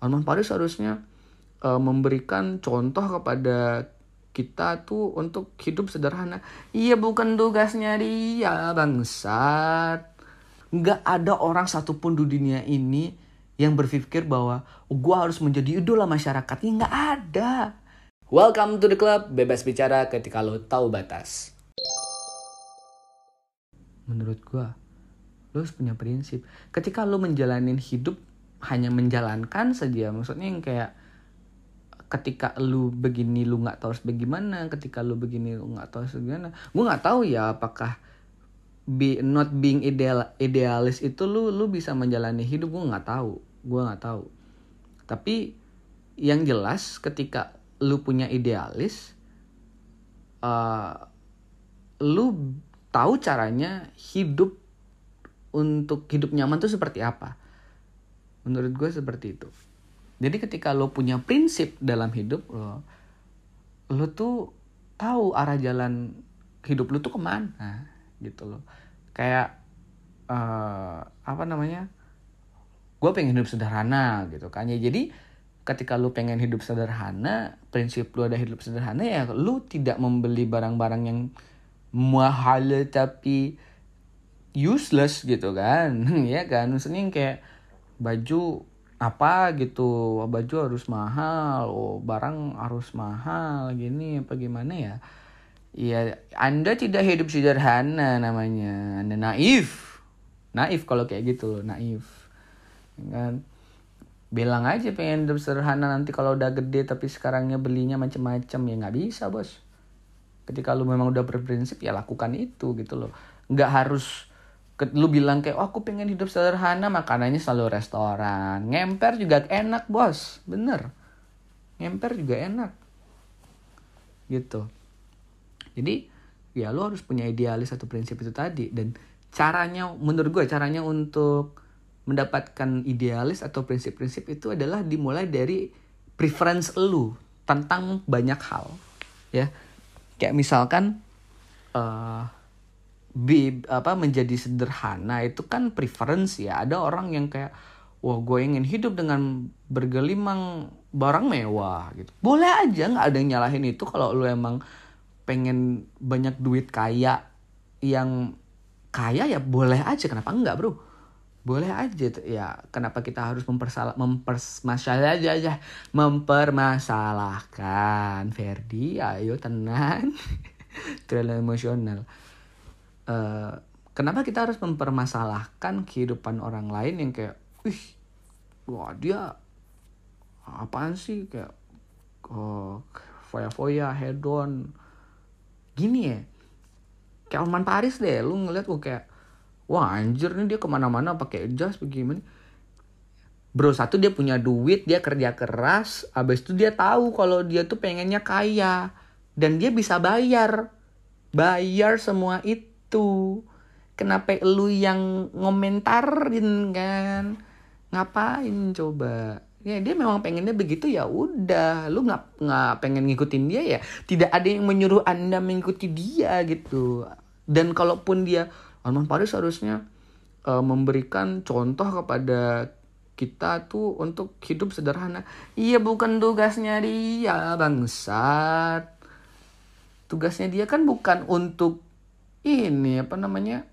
Arman Paris harusnya uh, memberikan contoh kepada kita tuh untuk hidup sederhana. Iya bukan tugasnya dia bangsat. Nggak ada orang satupun di dunia ini yang berpikir bahwa oh, gue harus menjadi idola masyarakat. Ini nggak ada. Welcome to the club, bebas bicara ketika lo tahu batas. Menurut gue, lo harus punya prinsip. Ketika lo menjalanin hidup hanya menjalankan saja, maksudnya yang kayak ketika lu begini lu nggak tahu harus bagaimana ketika lu begini lu nggak tahu harus bagaimana. Gue nggak tahu ya apakah be not being ideal idealis itu lu lu bisa menjalani hidup. Gue nggak tahu. Gue nggak tahu. Tapi yang jelas ketika lu punya idealis uh, lu tahu caranya hidup untuk hidup nyaman tuh seperti apa menurut gue seperti itu jadi ketika lo punya prinsip dalam hidup lo, lo tuh tahu arah jalan hidup lo tuh ke mana gitu loh. Kayak uh, apa namanya? Gue pengen hidup sederhana gitu kan ya. Jadi ketika lu pengen hidup sederhana, prinsip lu ada hidup sederhana ya lu tidak membeli barang-barang yang mahal tapi useless gitu kan. ya kan? Maksudnya kayak baju apa gitu? Baju harus mahal. Oh barang harus mahal. Gini apa gimana ya? Ya anda tidak hidup sederhana namanya. Anda naif. Naif kalau kayak gitu loh naif. Kan? Bilang aja pengen hidup sederhana nanti kalau udah gede tapi sekarangnya belinya macam-macam ya nggak bisa bos. Ketika lu memang udah berprinsip ya lakukan itu gitu loh. Nggak harus lu bilang kayak oh aku pengen hidup sederhana makanannya selalu restoran. Ngemper juga enak bos. Bener. Ngemper juga enak. Gitu. Jadi ya lu harus punya idealis atau prinsip itu tadi. Dan caranya menurut gue caranya untuk mendapatkan idealis atau prinsip-prinsip itu adalah dimulai dari preference lu tentang banyak hal. Ya. Kayak misalkan uh, be, apa menjadi sederhana itu kan preference ya. Ada orang yang kayak wah gue ingin hidup dengan bergelimang barang mewah gitu. Boleh aja nggak ada yang nyalahin itu kalau lu emang pengen banyak duit kaya yang kaya ya boleh aja. Kenapa enggak bro? Boleh aja ya. Kenapa kita harus mempersalah mempermasalah aja aja mempermasalahkan? Ferdi ayo tenang. Terlalu emosional uh, kenapa kita harus mempermasalahkan kehidupan orang lain yang kayak wih wah dia apaan sih? Kayak oh, foya-foya hedon gini ya kayak Alman Paris deh lu ngeliat gue kayak wah anjir nih dia ke mana-mana pakai jas bagaimana bro satu dia punya duit dia kerja keras abis itu dia tahu kalau dia tuh pengennya kaya dan dia bisa bayar. Bayar semua itu itu. Kenapa lu yang ngomentarin kan? Ngapain coba? Ya dia memang pengennya begitu ya udah. Lu nggak nggak pengen ngikutin dia ya tidak ada yang menyuruh anda mengikuti dia gitu. Dan kalaupun dia Arman Paris harusnya uh, memberikan contoh kepada kita tuh untuk hidup sederhana. Iya bukan tugasnya dia bangsat. Tugasnya dia kan bukan untuk ini apa namanya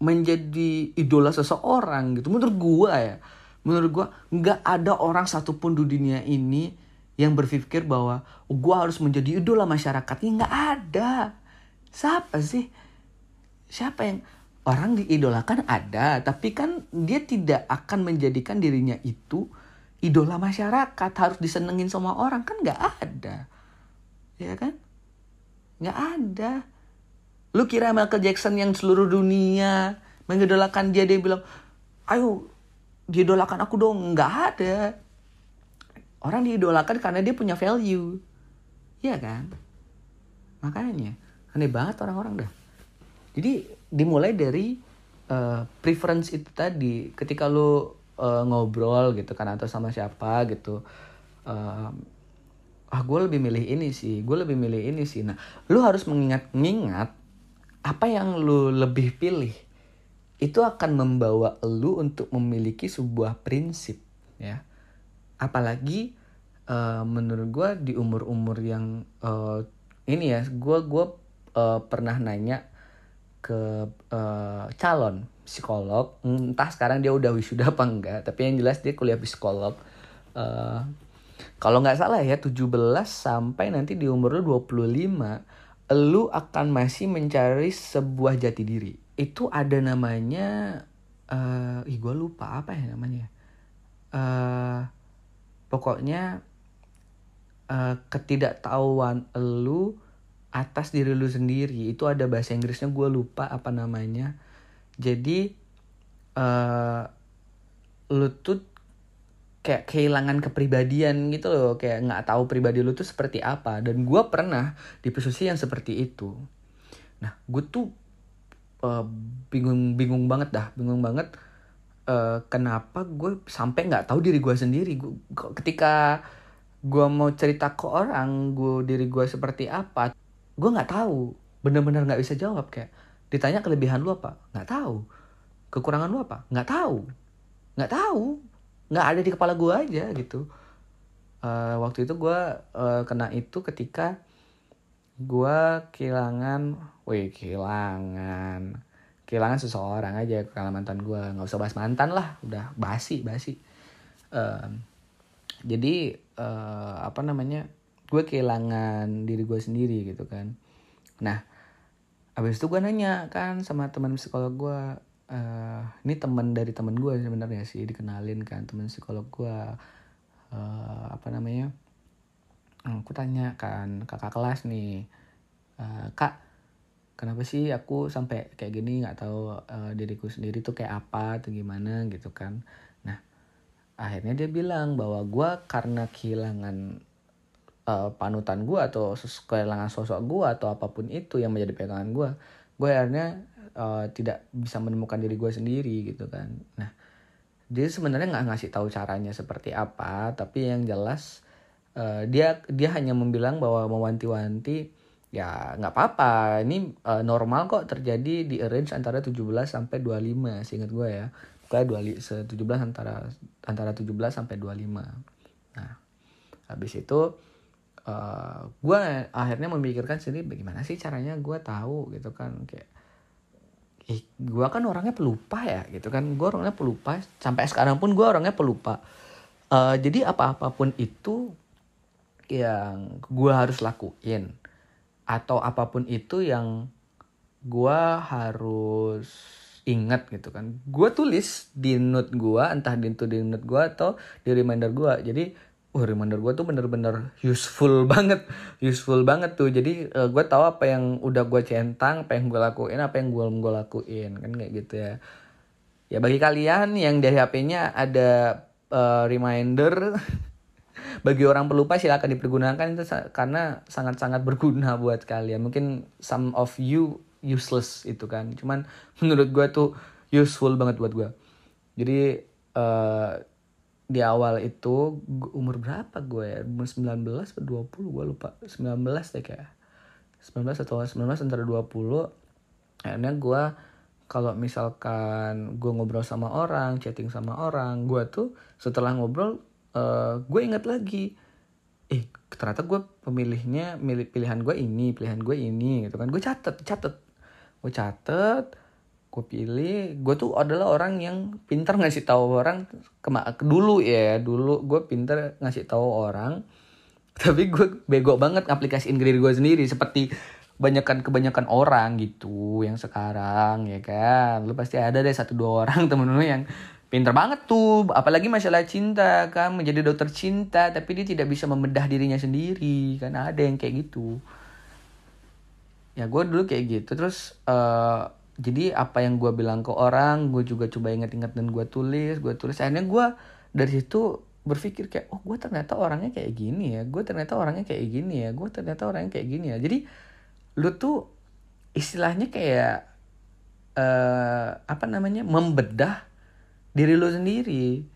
menjadi idola seseorang gitu. Menurut gua ya menurut gua nggak ada orang satupun di dunia ini yang berpikir bahwa gua harus menjadi idola masyarakat ini nggak ada. Siapa sih? Siapa yang orang diidolakan ada tapi kan dia tidak akan menjadikan dirinya itu idola masyarakat. Harus disenengin sama orang kan nggak ada. Ya kan? Nggak ada Lu kira Michael Jackson yang seluruh dunia mengidolakan dia dia bilang, ayo diidolakan aku dong. Nggak ada. Orang diidolakan karena dia punya value. Iya kan? Makanya aneh banget orang-orang dah. Jadi dimulai dari uh, preference itu tadi. Ketika lu uh, ngobrol gitu kan atau sama siapa gitu. Uh, ah gue lebih milih ini sih gue lebih milih ini sih nah lu harus mengingat-ingat apa yang lu lebih pilih itu akan membawa lu untuk memiliki sebuah prinsip ya. Apalagi uh, menurut gue di umur umur yang uh, ini ya gue gue uh, pernah nanya ke uh, calon psikolog entah sekarang dia udah wisuda apa enggak tapi yang jelas dia kuliah psikolog uh, kalau nggak salah ya 17 sampai nanti di umur lu 25 lu akan masih mencari sebuah jati diri. Itu ada namanya uh, ih gue lupa apa ya namanya uh, pokoknya uh, ketidaktahuan lu atas diri lu sendiri. Itu ada bahasa Inggrisnya gue lupa apa namanya. Jadi uh, lu tuh kayak kehilangan kepribadian gitu loh. Kayak nggak tahu pribadi lu tuh seperti apa. Dan gue pernah di posisi yang seperti itu. Nah gue tuh uh, bingung bingung banget dah. Bingung banget uh, kenapa gue sampai nggak tahu diri gue sendiri. Gua, ketika gue mau cerita ke orang gue diri gue seperti apa gue nggak tahu. Bener-bener nggak bisa jawab kayak ditanya kelebihan lu apa? Nggak tahu. Kekurangan lu apa? Nggak tahu. Nggak tahu nggak ada di kepala gue aja gitu. Uh, waktu itu gue uh, kena itu ketika gue kehilangan wih kehilangan kehilangan seseorang aja kalau mantan gue nggak usah bahas mantan lah udah basi basi. Uh, jadi uh, apa namanya gue kehilangan diri gue sendiri gitu kan. Nah abis itu gue nanya kan sama teman psikolog gue uh, ini teman dari teman gue sebenarnya sih dikenalin kan teman psikolog gue uh, apa namanya? Aku tanya kan kakak kelas nih uh, kak kenapa sih aku sampai kayak gini? Nggak tahu uh, diriku sendiri tuh kayak apa atau gimana gitu kan. Nah akhirnya dia bilang bahwa gue karena kehilangan uh, panutan gue atau kehilangan sosok gue atau apa pun itu yang menjadi pegangan gue gue akhirnya uh, tidak bisa menemukan diri gue sendiri gitu kan. Nah dia sebenarnya nggak ngasih tahu caranya seperti apa tapi yang jelas uh, dia dia hanya membilang bahwa mewanti-wanti ya nggak apa-apa ini uh, normal kok terjadi di range antara 17 sampai 25 seingat gue ya. Pokoknya 17 antara antara 17 sampai 25 nah habis itu eh, gue akhirnya memikirkan sendiri bagaimana sih caranya gue tahu? Gitu kan kayak eh, gue kan orangnya pelupa ya gitu kan. Gue orangnya pelupa sampai sekarang pun gue orangnya pelupa. Uh, jadi apa apa pun itu yang gue harus lakuin atau apa pun itu yang gue harus ingat gitu kan. Gue tulis di note gue entah di itu di note gue atau di reminder gue jadi wah reminder gue tuh bener-bener useful banget. Useful banget tuh. Jadi uh, eh, gue tahu apa yang udah gue centang apa yang gue lakuin apa yang gue gue lakuin. Kan kayak gitu ya. Ya bagi kalian yang dari HP-nya ada uh, reminder bagi orang pelupa silakan dipergunakan. Itu karena sangat-sangat berguna buat kalian. Mungkin some of you useless itu kan. Cuman menurut gue tuh useful banget buat gue jadi uh, di awal itu umur berapa gue ya? Umur 19 atau 20 gue lupa. 19 deh kayak. 19 atau 19 antara 20 akhirnya gue kalau misalkan gue ngobrol sama orang chatting sama orang gue tuh setelah ngobrol uh, gue ingat lagi. Eh ternyata gue pemilihnya milih pilihan gue ini pilihan gue ini gitu kan. Gue catet catet. Gue catet gue pilih gue tuh adalah orang yang pintar ngasih tahu orang kema dulu ya dulu gue pintar ngasih tahu orang tapi gue bego banget aplikasiin diri gue sendiri seperti banyakkan kebanyakan orang gitu yang sekarang ya kan? Lu pasti ada deh satu dua orang temen lu yang pintar banget tuh apalagi masalah cinta kan? Menjadi dokter cinta tapi dia tidak bisa membedah dirinya sendiri karena ada yang kayak gitu. Ya gue dulu kayak gitu. Terus uh, jadi apa yang gue bilang ke orang gue juga coba inget-inget dan gue tulis gue tulis. Akhirnya gue dari situ berpikir kayak oh gue ternyata orangnya kayak gini ya. Gue ternyata orangnya kayak gini ya. Gue ternyata orangnya kayak gini ya. Jadi lu tuh istilahnya kayak uh, apa namanya membedah diri lu sendiri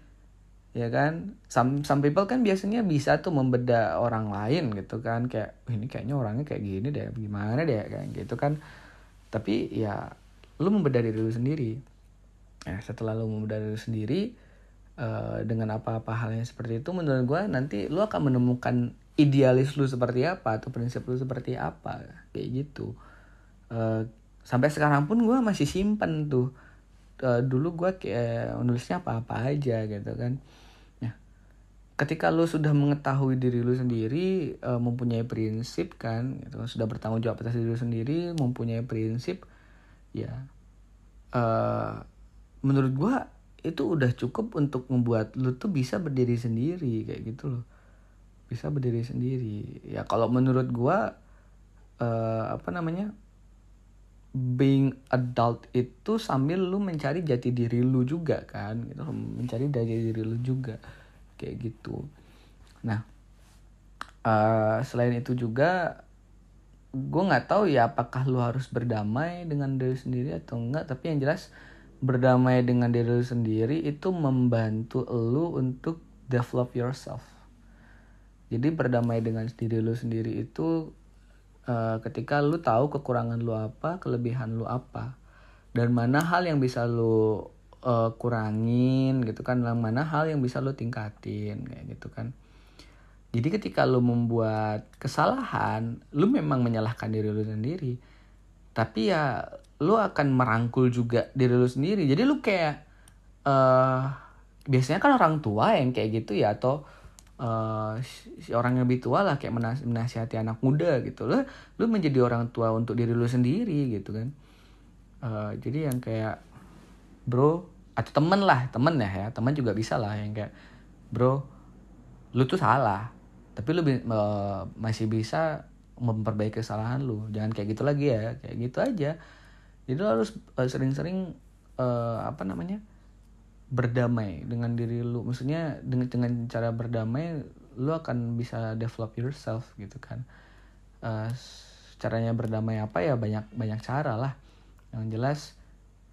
ya kan? Some some people kan biasanya bisa tuh membedah orang lain gitu kan. Kayak ini kayaknya orangnya kayak gini deh. Gimana deh? Kayak gitu kan. Tapi ya lu membedah diri lu sendiri. Ya setelah lu membedah diri lu sendiri uh, dengan apa-apa hal yang seperti itu menurut gue nanti lu akan menemukan idealis lu seperti apa atau prinsip lu seperti apa kayak gitu. Uh, sampai sekarang pun gue masih simpen tuh. Uh, dulu gue kayak nulisnya apa-apa aja gitu kan. Ya ketika lu sudah mengetahui diri lu sendiri uh, mempunyai prinsip kan gitu sudah bertanggung jawab atas diri lu sendiri mempunyai prinsip ya. Uh, menurut gue itu udah cukup untuk membuat lu tuh bisa berdiri sendiri kayak gitu loh. Bisa berdiri sendiri. Ya kalau menurut gua uh, apa namanya being adult itu sambil lu mencari jati diri lu juga kan gitu mencari jati diri lu juga kayak gitu. Nah uh, selain itu juga gue nggak tahu ya apakah lu harus berdamai dengan diri sendiri atau enggak tapi yang jelas berdamai dengan diri lu sendiri itu membantu lu untuk develop yourself jadi berdamai dengan diri lu sendiri itu uh, ketika lu tahu kekurangan lu apa, kelebihan lu apa, dan mana hal yang bisa lu uh, kurangin gitu kan, dan mana hal yang bisa lu tingkatin kayak gitu kan. Jadi ketika lu membuat kesalahan, lu memang menyalahkan diri lu sendiri. Tapi ya lu akan merangkul juga diri lu sendiri. Jadi lu kayak uh, biasanya kan orang tua yang kayak gitu ya atau uh, si orang yang lebih tua lah kayak menas menasihati anak muda gitu lo lu menjadi orang tua untuk diri lu sendiri gitu kan uh, jadi yang kayak bro atau temen lah temen ya ya temen juga bisa lah yang kayak bro lu tuh salah tapi lu uh, masih bisa memperbaiki kesalahan lu. Jangan kayak gitu lagi ya. Kayak gitu aja. Jadi lu harus sering-sering uh, uh, apa namanya berdamai dengan diri lu. Maksudnya dengan dengan cara berdamai lu akan bisa develop yourself gitu kan. Uh, caranya berdamai apa ya banyak banyak cara lah. Yang jelas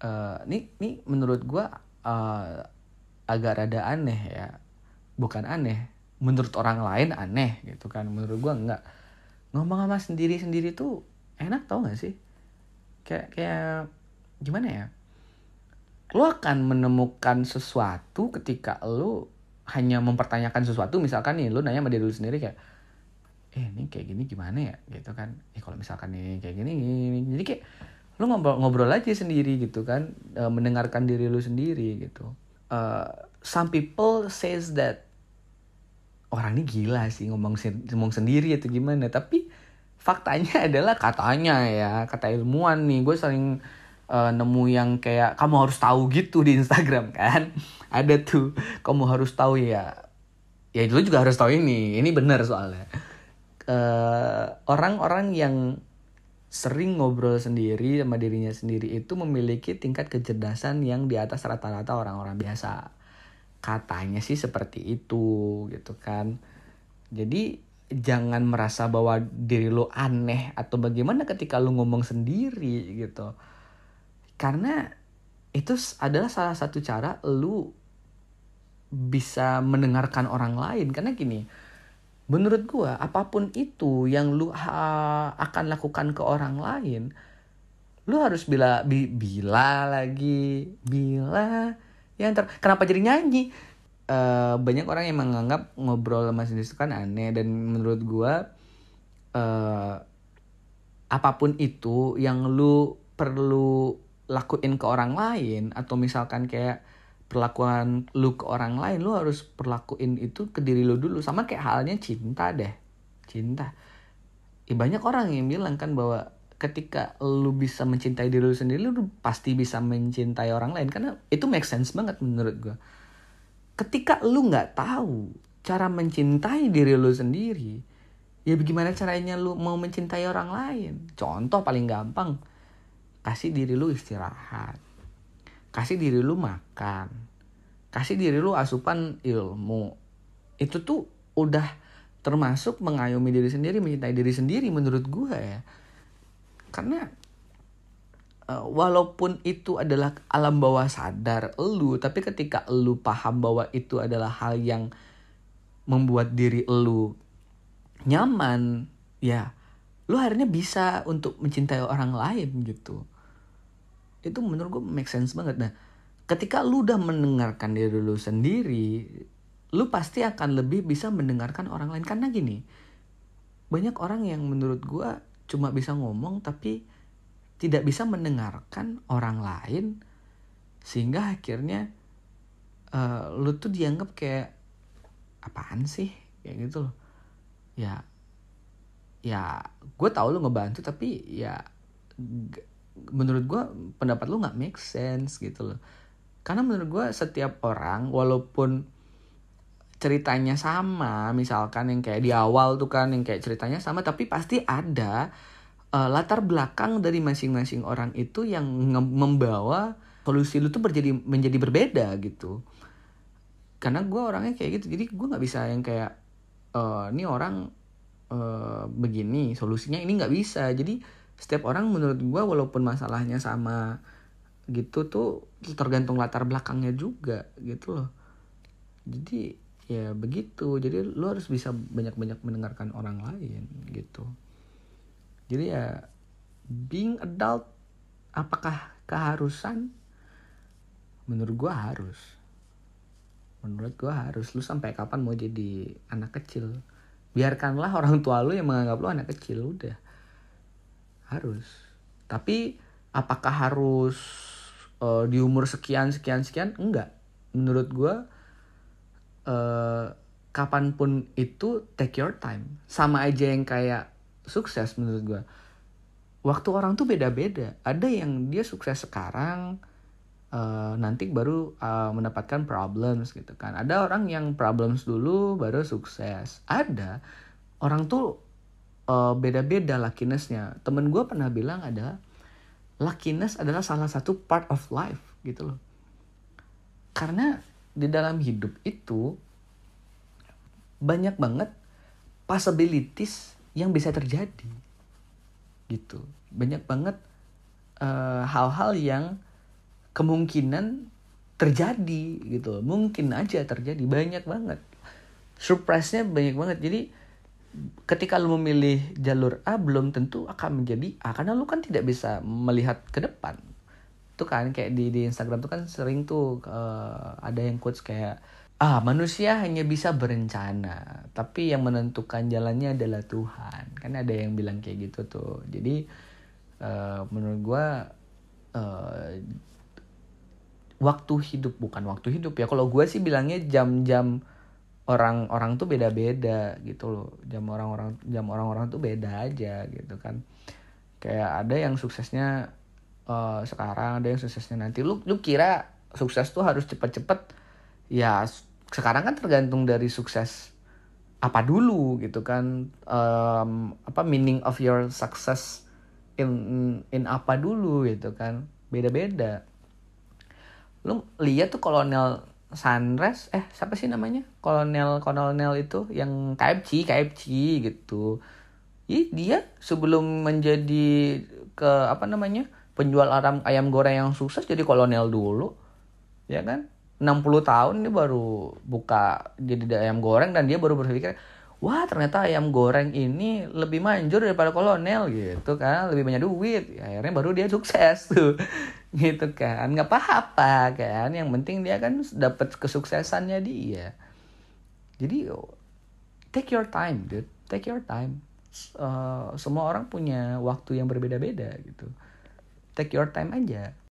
uh, nih nih menurut gua uh, agak rada aneh ya. Bukan aneh menurut orang lain aneh gitu kan. Menurut gua enggak. Ngomong sama sendiri sendiri tuh enak tau gak sih? Kayak kayak gimana ya? Lo akan menemukan sesuatu ketika lo hanya mempertanyakan sesuatu. Misalkan nih lo nanya sama diri lo sendiri kayak eh ini kayak gini gimana ya? Gitu kan. Eh kalau misalkan nih kayak gini, gini jadi kayak lo ngobrol ngobrol aja sendiri gitu kan. E, mendengarkan diri lo sendiri gitu. Uh, some people says that orang ini gila sih ngomong ngomong sendiri atau gimana. Tapi faktanya adalah katanya ya kata ilmuwan nih gue sering uh, nemu yang kayak kamu harus tahu gitu di Instagram kan? Ada tuh kamu harus tahu ya. Ya lu juga harus tahu ini ini benar soalnya. Eh, orang-orang uh, yang sering ngobrol sendiri sama dirinya sendiri itu memiliki tingkat kecerdasan yang di atas rata-rata orang-orang biasa katanya sih seperti itu gitu kan. Jadi jangan merasa bahwa diri lo aneh atau bagaimana ketika lo ngomong sendiri gitu. Karena itu adalah salah satu cara lu bisa mendengarkan orang lain. Karena gini menurut gua apa pun itu yang lu akan lakukan ke orang lain lu harus bila bi, bila lagi bila yang ter kenapa jadi nyanyi? Uh, banyak orang yang menganggap ngobrol sama sendiri itu kan aneh dan menurut gua uh, apa pun itu yang lu perlu lakuin ke orang lain atau misalkan kayak perlakuan lu ke orang lain lu harus perlakuin itu ke diri lu dulu. Sama kayak halnya cinta deh. Cinta. Ya, banyak orang yang bilang kan bahwa ketika lu bisa mencintai diri lu sendiri lu pasti bisa mencintai orang lain. Karena itu make sense banget menurut gue ketika lu nggak tahu cara mencintai diri lu sendiri ya bagaimana caranya lu mau mencintai orang lain? Contoh paling gampang kasih diri lu istirahat. Kasih diri lu makan. Kasih diri lu asupan ilmu. Itu tuh udah termasuk mengayomi diri sendiri mencintai diri sendiri menurut gue ya karena uh, walaupun itu adalah alam bawah sadar lu tapi ketika lu paham bahwa itu adalah hal yang membuat diri lu nyaman ya lu akhirnya bisa untuk mencintai orang lain gitu. Itu menurut gue make sense banget. Nah ketika lu udah mendengarkan diri lu sendiri lu pasti akan lebih bisa mendengarkan orang lain. Karena gini banyak orang yang menurut gua cuma bisa ngomong tapi tidak bisa mendengarkan orang lain sehingga akhirnya uh, lu tuh dianggap kayak apaan sih? Kayak gitu loh. Ya ya gue tau lu ngebantu tapi ya menurut gue pendapat lu nggak make sense gitu loh. Karena menurut gue setiap orang walaupun ceritanya sama misalkan yang kayak di awal tuh kan yang kayak ceritanya sama tapi pasti ada uh, latar belakang dari masing-masing orang itu yang membawa solusi lu tuh menjadi menjadi berbeda gitu. Karena gue orangnya kayak gitu jadi gue nggak bisa yang kayak uh, ini orang uh, begini solusinya ini nggak bisa. Jadi setiap orang menurut gue walaupun masalahnya sama gitu tuh tergantung latar belakangnya juga gitu loh. Jadi ya begitu. Jadi lo harus bisa banyak-banyak mendengarkan orang lain gitu. Jadi ya being adult apakah keharusan? Menurut gue harus. Menurut gue harus. Lu sampai kapan mau jadi anak kecil? Biarkanlah orang tua lu yang menganggap lu anak kecil udah. Harus. Tapi apakah harus uh, di umur sekian sekian sekian? Enggak. Menurut gue uh, kapan pun itu take your time. Sama aja yang kayak sukses menurut gue waktu orang tuh beda-beda. Ada yang dia sukses sekarang uh, nanti baru uh, mendapatkan problems gitu kan. Ada orang yang problems dulu baru sukses. Ada. Orang tuh uh, beda-beda luckinessnya temen gue pernah bilang ada luckiness adalah salah satu part of life gitu loh. Karena di dalam hidup itu banyak banget possibilities yang bisa terjadi gitu. Banyak banget hal-hal uh, yang kemungkinan terjadi gitu. Mungkin aja terjadi banyak banget. Surprise-nya banyak banget. Jadi ketika lu memilih jalur A belum tentu akan menjadi A karena lu kan tidak bisa melihat ke depan itu kan kayak di di Instagram tuh kan sering tuh uh, ada yang quotes kayak ah manusia hanya bisa berencana tapi yang menentukan jalannya adalah Tuhan. Kan ada yang bilang kayak gitu tuh. Jadi uh, menurut gue uh, waktu hidup bukan waktu hidup ya kalau gue sih bilangnya jam-jam orang-orang tuh beda-beda gitu loh. Jam orang-orang jam orang-orang tuh beda aja gitu kan. Kayak ada yang suksesnya uh, sekarang ada yang suksesnya nanti. Lu lu kira sukses tuh harus cepet-cepet? Ya sekarang kan tergantung dari sukses apa dulu gitu kan. Um, apa meaning of your success in in apa dulu gitu kan. Beda-beda. Lu lihat tuh kolonel Sunrise eh siapa sih namanya? Kolonel kolonel itu yang KFC KFC gitu. Ih, dia sebelum menjadi ke apa namanya penjual ayam ayam goreng yang sukses jadi kolonel dulu ya kan? 60 tahun dia baru buka jadi ayam goreng dan dia baru berpikir wah ternyata ayam goreng ini lebih manjur daripada kolonel gitu kan? Lebih banyak duit. Akhirnya baru dia sukses tuh gitu kan? Nggak apa-apa kan? Yang penting dia kan dapat kesuksesannya dia. Jadi take your time dude. Take your time. Uh, semua orang punya waktu yang berbeda-beda gitu take your time aja